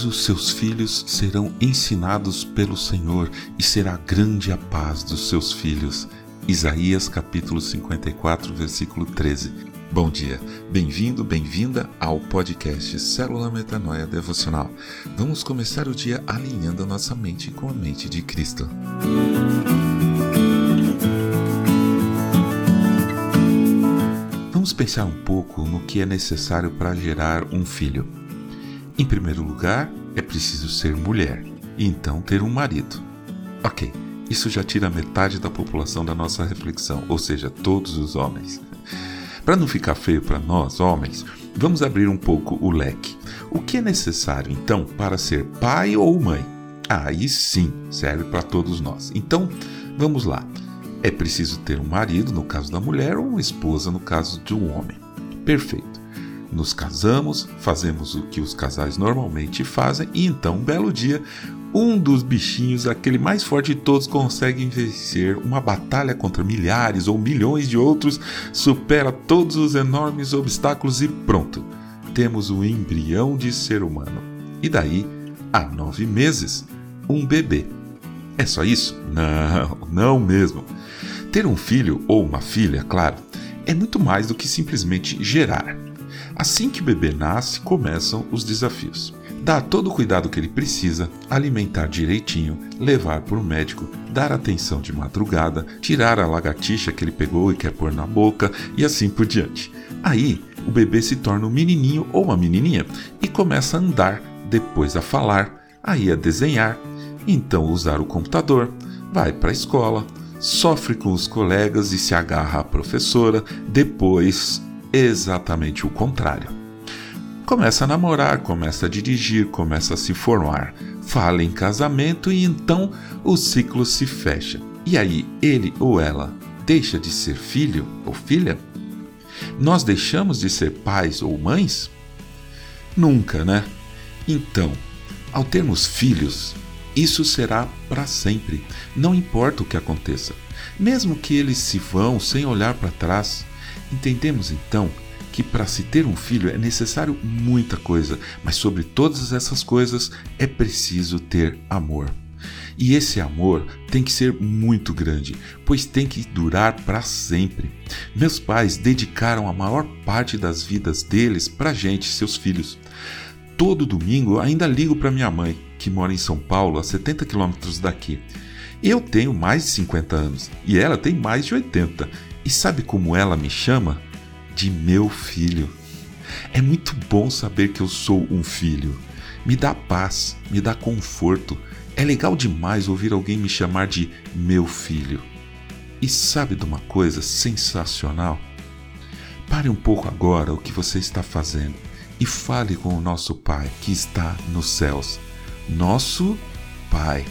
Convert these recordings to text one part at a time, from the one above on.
Todos os seus filhos serão ensinados pelo Senhor e será grande a paz dos seus filhos. Isaías capítulo 54, versículo 13. Bom dia, bem-vindo, bem-vinda ao podcast Célula Metanoia Devocional. Vamos começar o dia alinhando a nossa mente com a mente de Cristo. Vamos pensar um pouco no que é necessário para gerar um filho. Em primeiro lugar, é preciso ser mulher e então ter um marido. Ok, isso já tira metade da população da nossa reflexão, ou seja, todos os homens. Para não ficar feio para nós, homens, vamos abrir um pouco o leque. O que é necessário, então, para ser pai ou mãe? Aí sim, serve para todos nós. Então, vamos lá. É preciso ter um marido, no caso da mulher, ou uma esposa, no caso de um homem. Perfeito. Nos casamos, fazemos o que os casais normalmente fazem e então, um belo dia, um dos bichinhos, aquele mais forte de todos, consegue vencer uma batalha contra milhares ou milhões de outros, supera todos os enormes obstáculos e pronto, temos o embrião de ser humano. E daí, há nove meses, um bebê. É só isso? Não, não mesmo. Ter um filho ou uma filha, claro, é muito mais do que simplesmente gerar. Assim que o bebê nasce, começam os desafios. Dar todo o cuidado que ele precisa, alimentar direitinho, levar para o médico, dar atenção de madrugada, tirar a lagartixa que ele pegou e quer pôr na boca e assim por diante. Aí, o bebê se torna um menininho ou uma menininha e começa a andar, depois a falar, aí a desenhar, então usar o computador, vai para a escola, sofre com os colegas e se agarra à professora, depois exatamente o contrário. Começa a namorar, começa a dirigir, começa a se formar, fala em casamento e então o ciclo se fecha. E aí ele ou ela deixa de ser filho ou filha? Nós deixamos de ser pais ou mães? Nunca, né? Então, ao termos filhos, isso será para sempre, não importa o que aconteça. Mesmo que eles se vão sem olhar para trás, Entendemos então que para se ter um filho é necessário muita coisa, mas sobre todas essas coisas é preciso ter amor. E esse amor tem que ser muito grande, pois tem que durar para sempre. Meus pais dedicaram a maior parte das vidas deles para gente, seus filhos. Todo domingo ainda ligo para minha mãe, que mora em São Paulo, a 70 quilômetros daqui. Eu tenho mais de 50 anos e ela tem mais de 80 e sabe como ela me chama? De meu filho. É muito bom saber que eu sou um filho. Me dá paz, me dá conforto. É legal demais ouvir alguém me chamar de meu filho. E sabe de uma coisa sensacional? Pare um pouco agora o que você está fazendo e fale com o nosso Pai que está nos céus. Nosso Pai.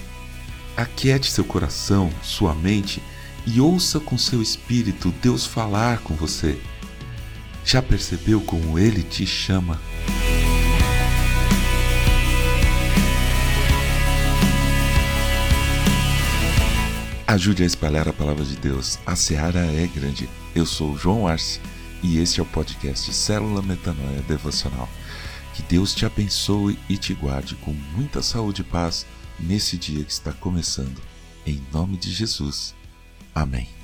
Aquiete seu coração, sua mente e ouça com seu espírito Deus falar com você. Já percebeu como ele te chama? Ajude a espalhar a palavra de Deus. A seara é grande. Eu sou João Arce e este é o podcast Célula Metanoia Devocional. Que Deus te abençoe e te guarde com muita saúde e paz nesse dia que está começando. Em nome de Jesus. Amém.